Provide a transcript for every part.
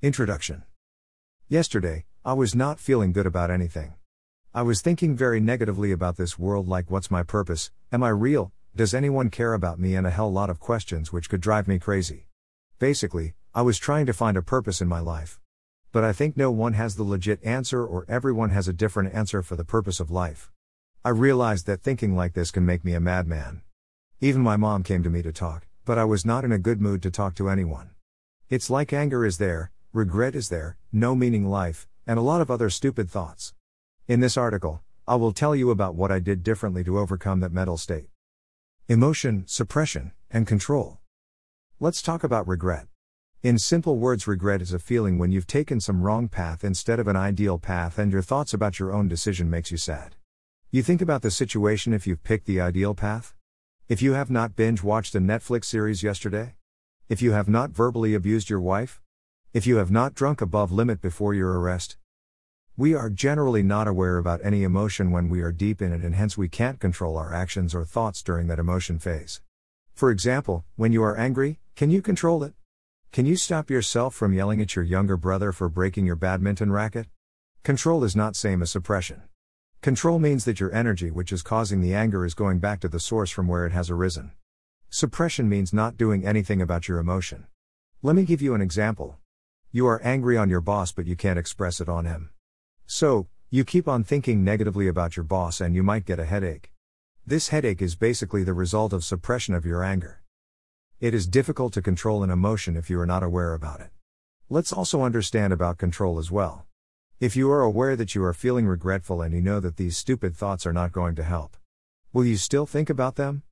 Introduction Yesterday, I was not feeling good about anything. I was thinking very negatively about this world like what's my purpose, am I real, does anyone care about me, and a hell lot of questions which could drive me crazy. Basically, I was trying to find a purpose in my life. But I think no one has the legit answer or everyone has a different answer for the purpose of life. I realized that thinking like this can make me a madman. Even my mom came to me to talk, but I was not in a good mood to talk to anyone. It's like anger is there, regret is there, no meaning life, and a lot of other stupid thoughts. In this article, I will tell you about what I did differently to overcome that mental state. Emotion, suppression, and control. Let's talk about regret. In simple words, regret is a feeling when you've taken some wrong path instead of an ideal path and your thoughts about your own decision makes you sad. You think about the situation if you've picked the ideal path? If you have not binge watched a Netflix series yesterday? If you have not verbally abused your wife? If you have not drunk above limit before your arrest, we are generally not aware about any emotion when we are deep in it, and hence we can't control our actions or thoughts during that emotion phase. For example, when you are angry, can you control it? Can you stop yourself from yelling at your younger brother for breaking your badminton racket? Control is not same as suppression. Control means that your energy which is causing the anger is going back to the source from where it has arisen. Suppression means not doing anything about your emotion. Let me give you an example. You are angry on your boss, but you can't express it on him. So, you keep on thinking negatively about your boss and you might get a headache. This headache is basically the result of suppression of your anger. It is difficult to control an emotion if you are not aware about it. Let's also understand about control as well. If you are aware that you are feeling regretful and you know that these stupid thoughts are not going to help, will you still think about them?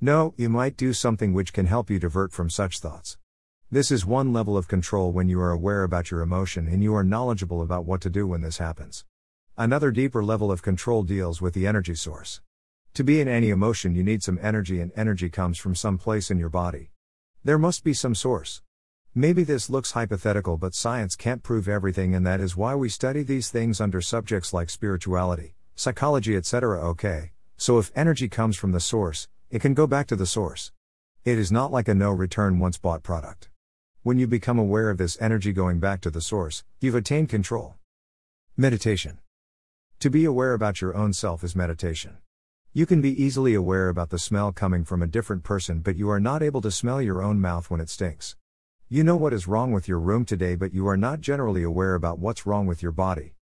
No, you might do something which can help you divert from such thoughts. This is one level of control when you are aware about your emotion and you are knowledgeable about what to do when this happens. Another deeper level of control deals with the energy source. To be in any emotion, you need some energy, and energy comes from some place in your body. There must be some source. Maybe this looks hypothetical, but science can't prove everything, and that is why we study these things under subjects like spirituality, psychology, etc. Okay, so if energy comes from the source, it can go back to the source. It is not like a no return once bought product. When you become aware of this energy going back to the source, you've attained control. Meditation. To be aware about your own self is meditation. You can be easily aware about the smell coming from a different person, but you are not able to smell your own mouth when it stinks. You know what is wrong with your room today, but you are not generally aware about what's wrong with your body.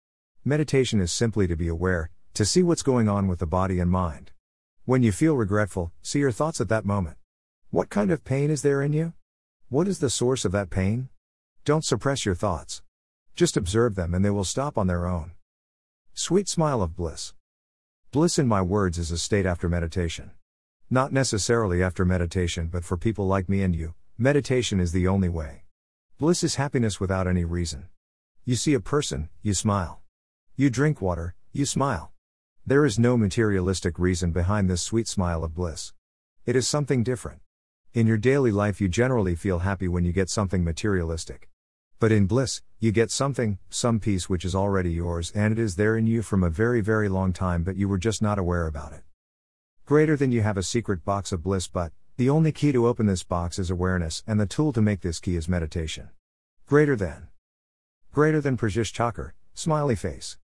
Meditation is simply to be aware, to see what's going on with the body and mind. When you feel regretful, see your thoughts at that moment. What kind of pain is there in you? What is the source of that pain? Don't suppress your thoughts. Just observe them and they will stop on their own. Sweet smile of bliss. Bliss, in my words, is a state after meditation. Not necessarily after meditation, but for people like me and you, meditation is the only way. Bliss is happiness without any reason. You see a person, you smile. You drink water, you smile. There is no materialistic reason behind this sweet smile of bliss. It is something different. In your daily life, you generally feel happy when you get something materialistic. But in bliss, you get something, some peace which is already yours and it is there in you from a very, very long time, but you were just not aware about it. Greater than you have a secret box of bliss, but the only key to open this box is awareness, and the tool to make this key is meditation. Greater than. Greater than Pritish Thakkar, smiley face.